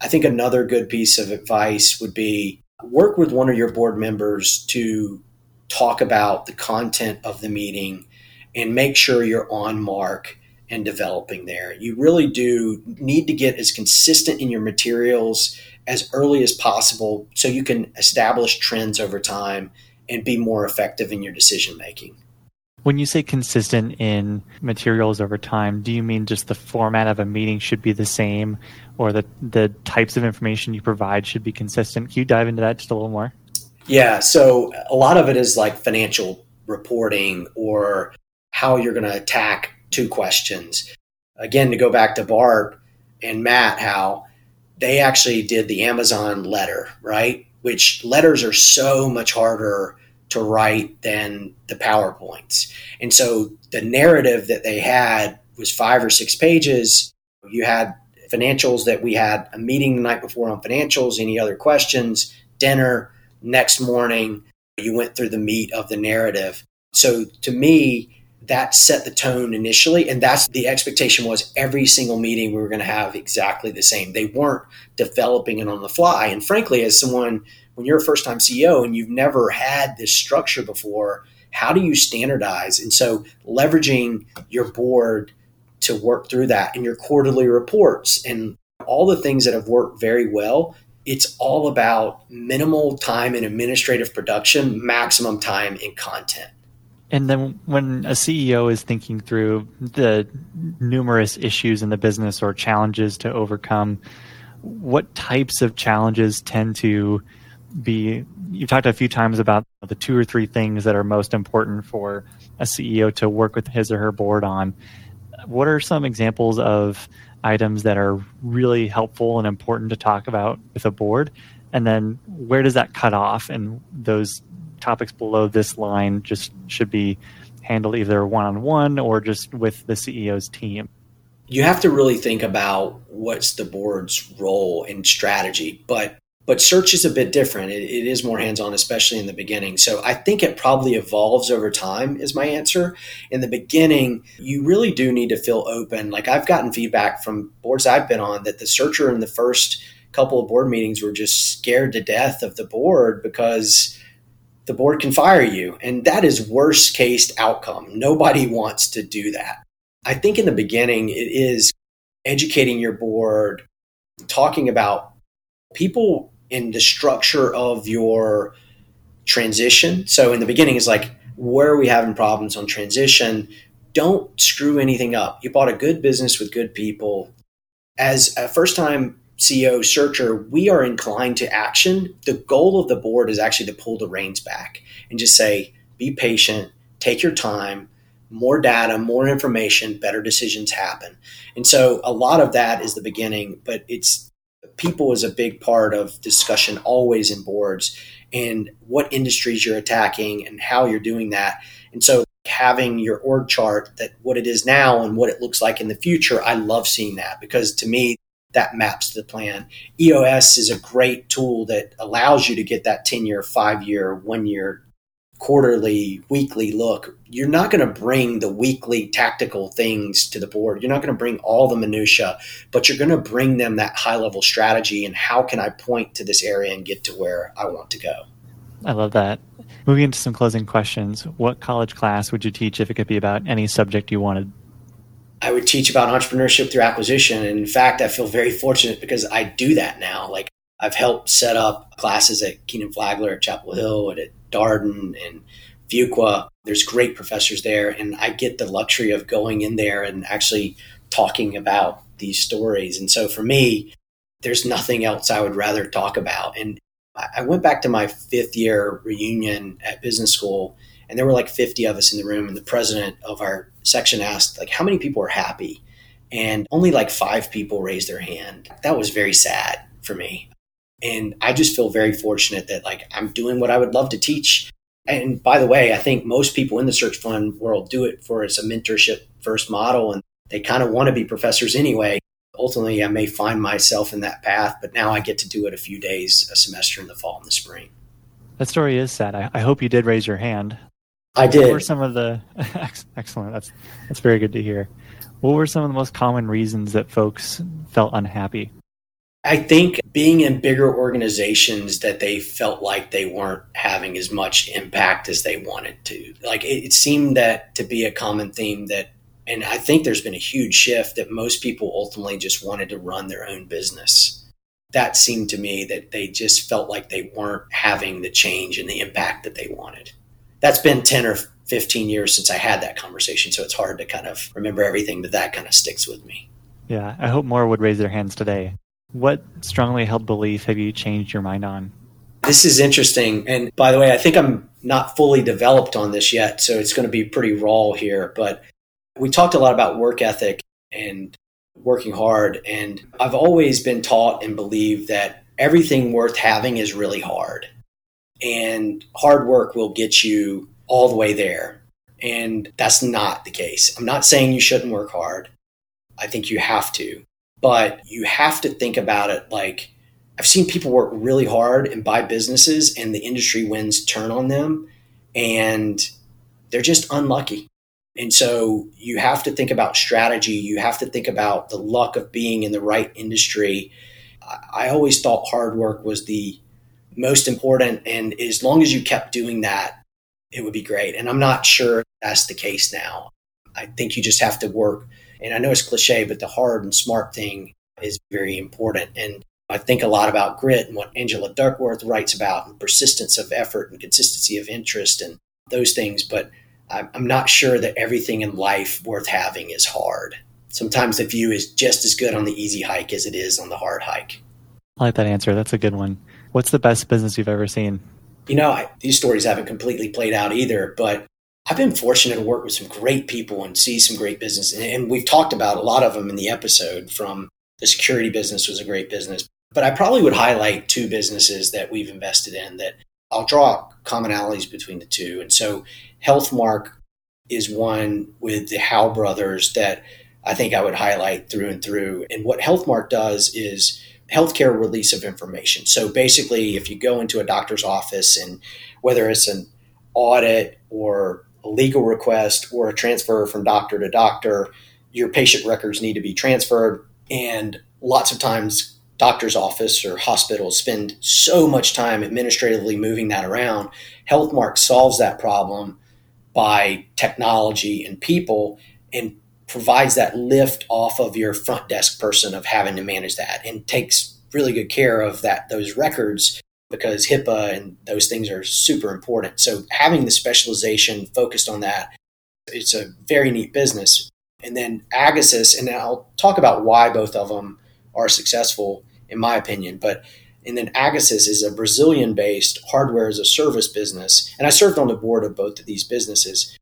I think another good piece of advice would be work with one of your board members to talk about the content of the meeting and make sure you're on mark and developing there. You really do need to get as consistent in your materials as early as possible so you can establish trends over time and be more effective in your decision making. When you say consistent in materials over time, do you mean just the format of a meeting should be the same or the, the types of information you provide should be consistent? Can you dive into that just a little more? Yeah. So a lot of it is like financial reporting or how you're going to attack two questions. Again, to go back to Bart and Matt, how they actually did the Amazon letter, right? Which letters are so much harder to write than the PowerPoints. And so the narrative that they had was five or six pages. You had financials that we had a meeting the night before on financials, any other questions, dinner, next morning, you went through the meat of the narrative. So to me, that set the tone initially. And that's the expectation was every single meeting we were going to have exactly the same. They weren't developing it on the fly. And frankly, as someone when you're a first time CEO and you've never had this structure before, how do you standardize? And so leveraging your board to work through that and your quarterly reports and all the things that have worked very well. It's all about minimal time in administrative production, maximum time in content. And then when a CEO is thinking through the numerous issues in the business or challenges to overcome, what types of challenges tend to be you've talked a few times about the two or three things that are most important for a CEO to work with his or her board on. What are some examples of items that are really helpful and important to talk about with a board? And then where does that cut off? And those topics below this line just should be handled either one on one or just with the CEO's team? You have to really think about what's the board's role and strategy, but but search is a bit different. It, it is more hands on, especially in the beginning. So I think it probably evolves over time, is my answer. In the beginning, you really do need to feel open. Like I've gotten feedback from boards I've been on that the searcher in the first couple of board meetings were just scared to death of the board because the board can fire you. And that is worst case outcome. Nobody wants to do that. I think in the beginning, it is educating your board, talking about people in the structure of your transition. So in the beginning, it's like, where are we having problems on transition? Don't screw anything up. You bought a good business with good people. As a first time CEO searcher, we are inclined to action. The goal of the board is actually to pull the reins back and just say, be patient, take your time, more data, more information, better decisions happen. And so a lot of that is the beginning, but it's people is a big part of discussion always in boards and what industries you're attacking and how you're doing that. And so having your org chart that what it is now and what it looks like in the future, I love seeing that because to me that maps to the plan. EOS is a great tool that allows you to get that 10 year, five year, one year, quarterly, weekly look. You're not going to bring the weekly tactical things to the board. You're not going to bring all the minutia, but you're going to bring them that high level strategy and how can I point to this area and get to where I want to go. I love that. Moving into some closing questions, what college class would you teach if it could be about any subject you wanted? I would teach about entrepreneurship through acquisition. And in fact, I feel very fortunate because I do that now. Like I've helped set up classes at Kenan Flagler at Chapel Hill and at Darden and Fuqua. There's great professors there. And I get the luxury of going in there and actually talking about these stories. And so for me, there's nothing else I would rather talk about. And I went back to my fifth year reunion at business school and there were like 50 of us in the room and the president of our section asked like how many people are happy? And only like five people raised their hand. That was very sad for me. And i just feel very fortunate that like i'm doing what i would love to teach. And by the way i think most people in the search fund world do it for it's a mentorship first model and they kind of want to be professors anyway. Ultimately i may find myself in that path but now i get to do it a few days a semester in the fall and the spring. That story is sad. I, I hope you did raise your hand I did. What were some of the <laughs> excellent? That's that's very good to hear. What were some of the most common reasons that folks felt unhappy? I think being in bigger organizations that they felt like they weren't having as much impact as they wanted to. Like it, it seemed that to be a common theme that and I think there's been a huge shift that most people ultimately just wanted to run their own business. That seemed to me that they just felt like they weren't having the change and the impact that they wanted that's been 10 or 15 years since I had that conversation. So it's hard to kind of remember everything, but that kind of sticks with me. Yeah. I hope more would raise their hands today. What strongly held belief have you changed your mind on? This is interesting. And by the way, I think I'm not fully developed on this yet. So it's going to be pretty raw here. But we talked a lot about work ethic and working hard. And I've always been taught and believed that everything worth having is really hard and hard work will get you all the way there. And that's not the case. I'm not saying you shouldn't work hard. I think you have to, but you have to think about it like I've seen people work really hard and buy businesses, and the industry winds turn on them, and they're just unlucky. And so you have to think about strategy. You have to think about the luck of being in the right industry. I always thought hard work was the most important. And as long as you kept doing that, it would be great. And I'm not sure that's the case now. I think you just have to work. And I know it's cliche, but the hard and smart thing is very important. And I think a lot about grit and what Angela Duckworth writes about and persistence of effort and consistency of interest and those things. But I'm not sure that everything in life worth having is hard. Sometimes the view is just as good on the easy hike as it is on the hard hike. I like that answer. That's a good one. What's the best business you've ever seen? You know, I, these stories haven't completely played out either, but I've been fortunate to work with some great people and see some great business. And, and we've talked about a lot of them in the episode from the security business was a great business. But I probably would highlight two businesses that we've invested in that I'll draw commonalities between the two. And so Healthmark is one with the Howe brothers that I think I would highlight through and through. And what Healthmark does is healthcare release of information. So basically, if you go into a doctor's office and whether it's an audit or a legal request or a transfer from doctor to doctor, your patient records need to be transferred. And lots of times, doctor's office or hospitals spend so much time administratively moving that around. Healthmark solves that problem by technology and people and provides that lift off of your front desk person of having to manage that and takes really good care of that those records because HIPAA and those things are super important. So having the specialization focused on that, it's a very neat business. And then Agasus, and I'll talk about why both of them are successful in my opinion, but and then Agasus is a Brazilian based hardware as a service business. And I served on the board of both of these businesses.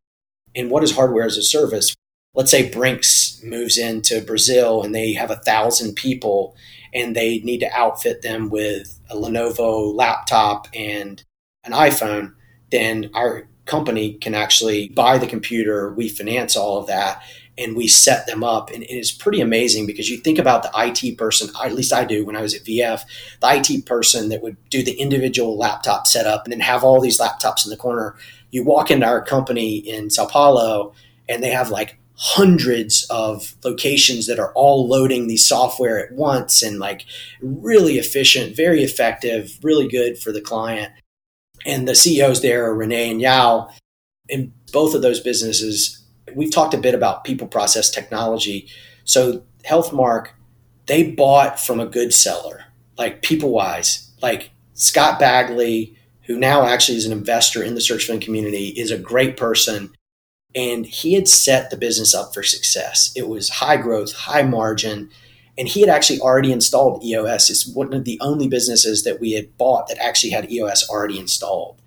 And what is hardware as a service? Let's say Brinks moves into Brazil and they have a thousand people and they need to outfit them with a Lenovo laptop and an iPhone, then our company can actually buy the computer, we finance all of that, and we set them up. And it's pretty amazing because you think about the IT person, at least I do when I was at VF, the IT person that would do the individual laptop setup and then have all these laptops in the corner. You walk into our company in Sao Paulo and they have like hundreds of locations that are all loading the software at once and like really efficient, very effective, really good for the client. And the CEOs there are Renee and Yao. In both of those businesses, we've talked a bit about people process technology. So Healthmark, they bought from a good seller, like PeopleWise, like Scott Bagley, who now actually is an investor in the search fund community, is a great person and he had set the business up for success. It was high growth, high margin, and he had actually already installed EOS. It's one of the only businesses that we had bought that actually had EOS already installed.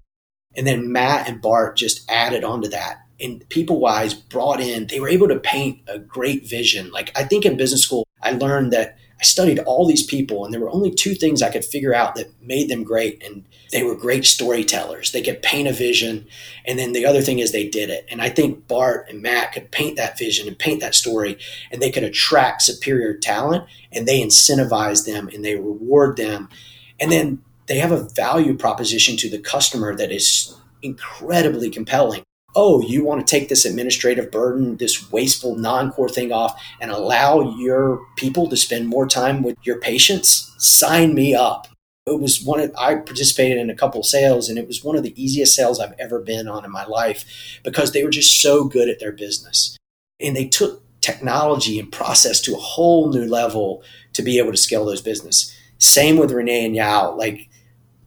And then Matt and Bart just added onto that. And people wise brought in, they were able to paint a great vision. Like I think in business school, I learned that I studied all these people, and there were only two things I could figure out that made them great. And they were great storytellers. They could paint a vision. And then the other thing is they did it. And I think Bart and Matt could paint that vision and paint that story, and they could attract superior talent, and they incentivize them and they reward them. And then they have a value proposition to the customer that is incredibly compelling oh, you want to take this administrative burden, this wasteful non core thing off, and allow your people to spend more time with your patients? Sign me up. It was one of, I participated in a couple sales, and it was one of the easiest sales I've ever been on in my life because they were just so good at their business. And they took technology and process to a whole new level to be able to scale those business. Same with Renee and Yao. Like,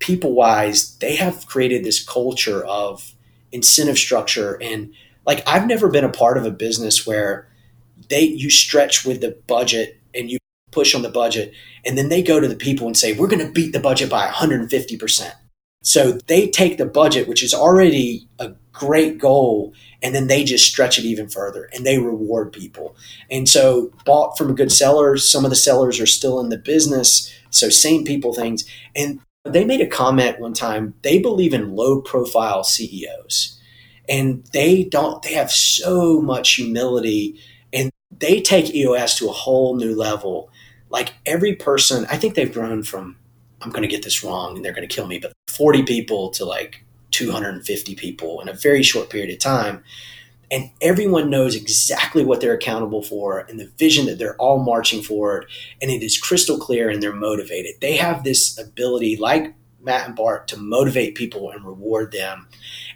people wise, they have created this culture of incentive structure and like I've never been a part of a business where they you stretch with the budget and you push on the budget and then they go to the people and say we're going to beat the budget by 150%. So they take the budget which is already a great goal and then they just stretch it even further and they reward people. And so bought from a good seller, some of the sellers are still in the business, so same people things and they made a comment one time. They believe in low profile CEOs and they don't, they have so much humility and they take EOS to a whole new level. Like every person, I think they've grown from, I'm going to get this wrong and they're going to kill me, but 40 people to like 250 people in a very short period of time. And everyone knows exactly what they're accountable for and the vision that they're all marching forward and it is crystal clear and they're motivated. They have this ability like matt and bart to motivate people and reward them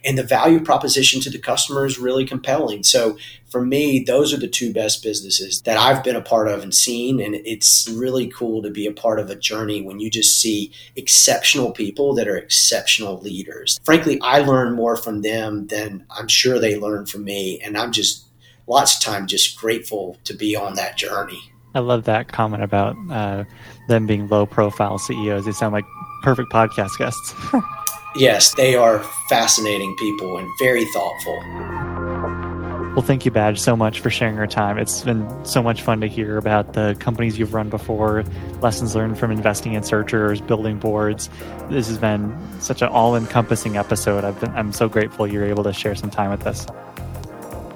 and the value proposition to the customer is really compelling. So for me, those are the two best businesses that I've been a part of and seen. And it's really cool to be a part of a journey when you just see exceptional people that are exceptional leaders. Frankly, I learn more from them than I'm sure they learn from me. And I'm just lots of time just grateful to be on that journey. I love that comment about uh, them being low profile CEOs. They sound like perfect podcast guests. Yes, they are fascinating people and very thoughtful. Well, thank you, Badge, so much for sharing your time. It's been so much fun to hear about the companies you've run before, lessons learned from investing in searchers, building boards. This has been such an all encompassing episode. I've been, I'm so grateful you're able to share some time with us.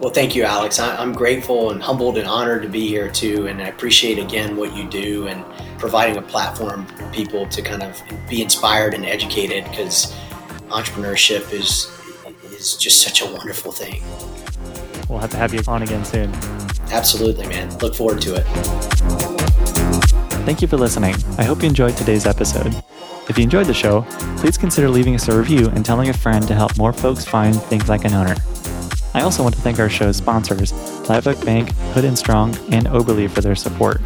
Well, thank you, Alex. I'm grateful and humbled and honored to be here too. And I appreciate again what you do and providing a platform for people to kind of be inspired and educated because entrepreneurship is is just such a wonderful thing. We'll have to have you on again soon. Absolutely, man. Look forward to it. Thank you for listening. I hope you enjoyed today's episode. If you enjoyed the show, please consider leaving us a review and telling a friend to help more folks find Think Like an Owner. I also want to thank our show's sponsors, Live Oak Bank, Hood and Strong, and Oberle for their support.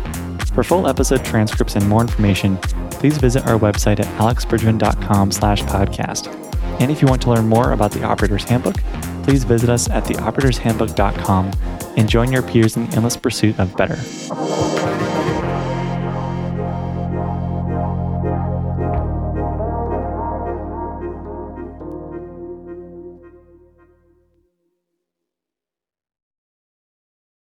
For full episode transcripts and more information, please visit our website at alexbridgman.com slash podcast. And if you want to learn more about the Operator's Handbook, please visit us at theoperatorshandbook.com and join your peers in the endless pursuit of better.